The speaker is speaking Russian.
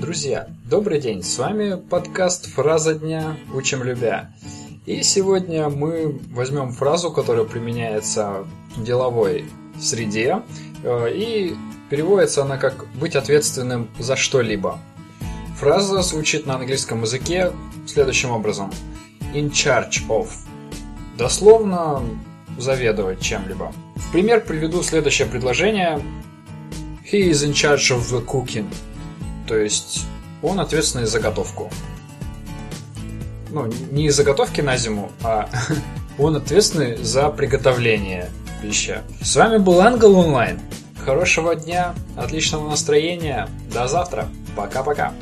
Друзья, добрый день, с вами подкаст «Фраза дня. Учим любя». И сегодня мы возьмем фразу, которая применяется в деловой среде, э, и переводится она как «быть ответственным за что-либо». Фраза звучит на английском языке следующим образом. In charge of. Дословно заведовать чем-либо. В пример приведу следующее предложение. He is in charge of the cooking. То есть он ответственный за готовку. Ну, не заготовки на зиму, а он ответственный за приготовление пищи. С вами был Ангел Онлайн. Хорошего дня, отличного настроения. До завтра. Пока-пока.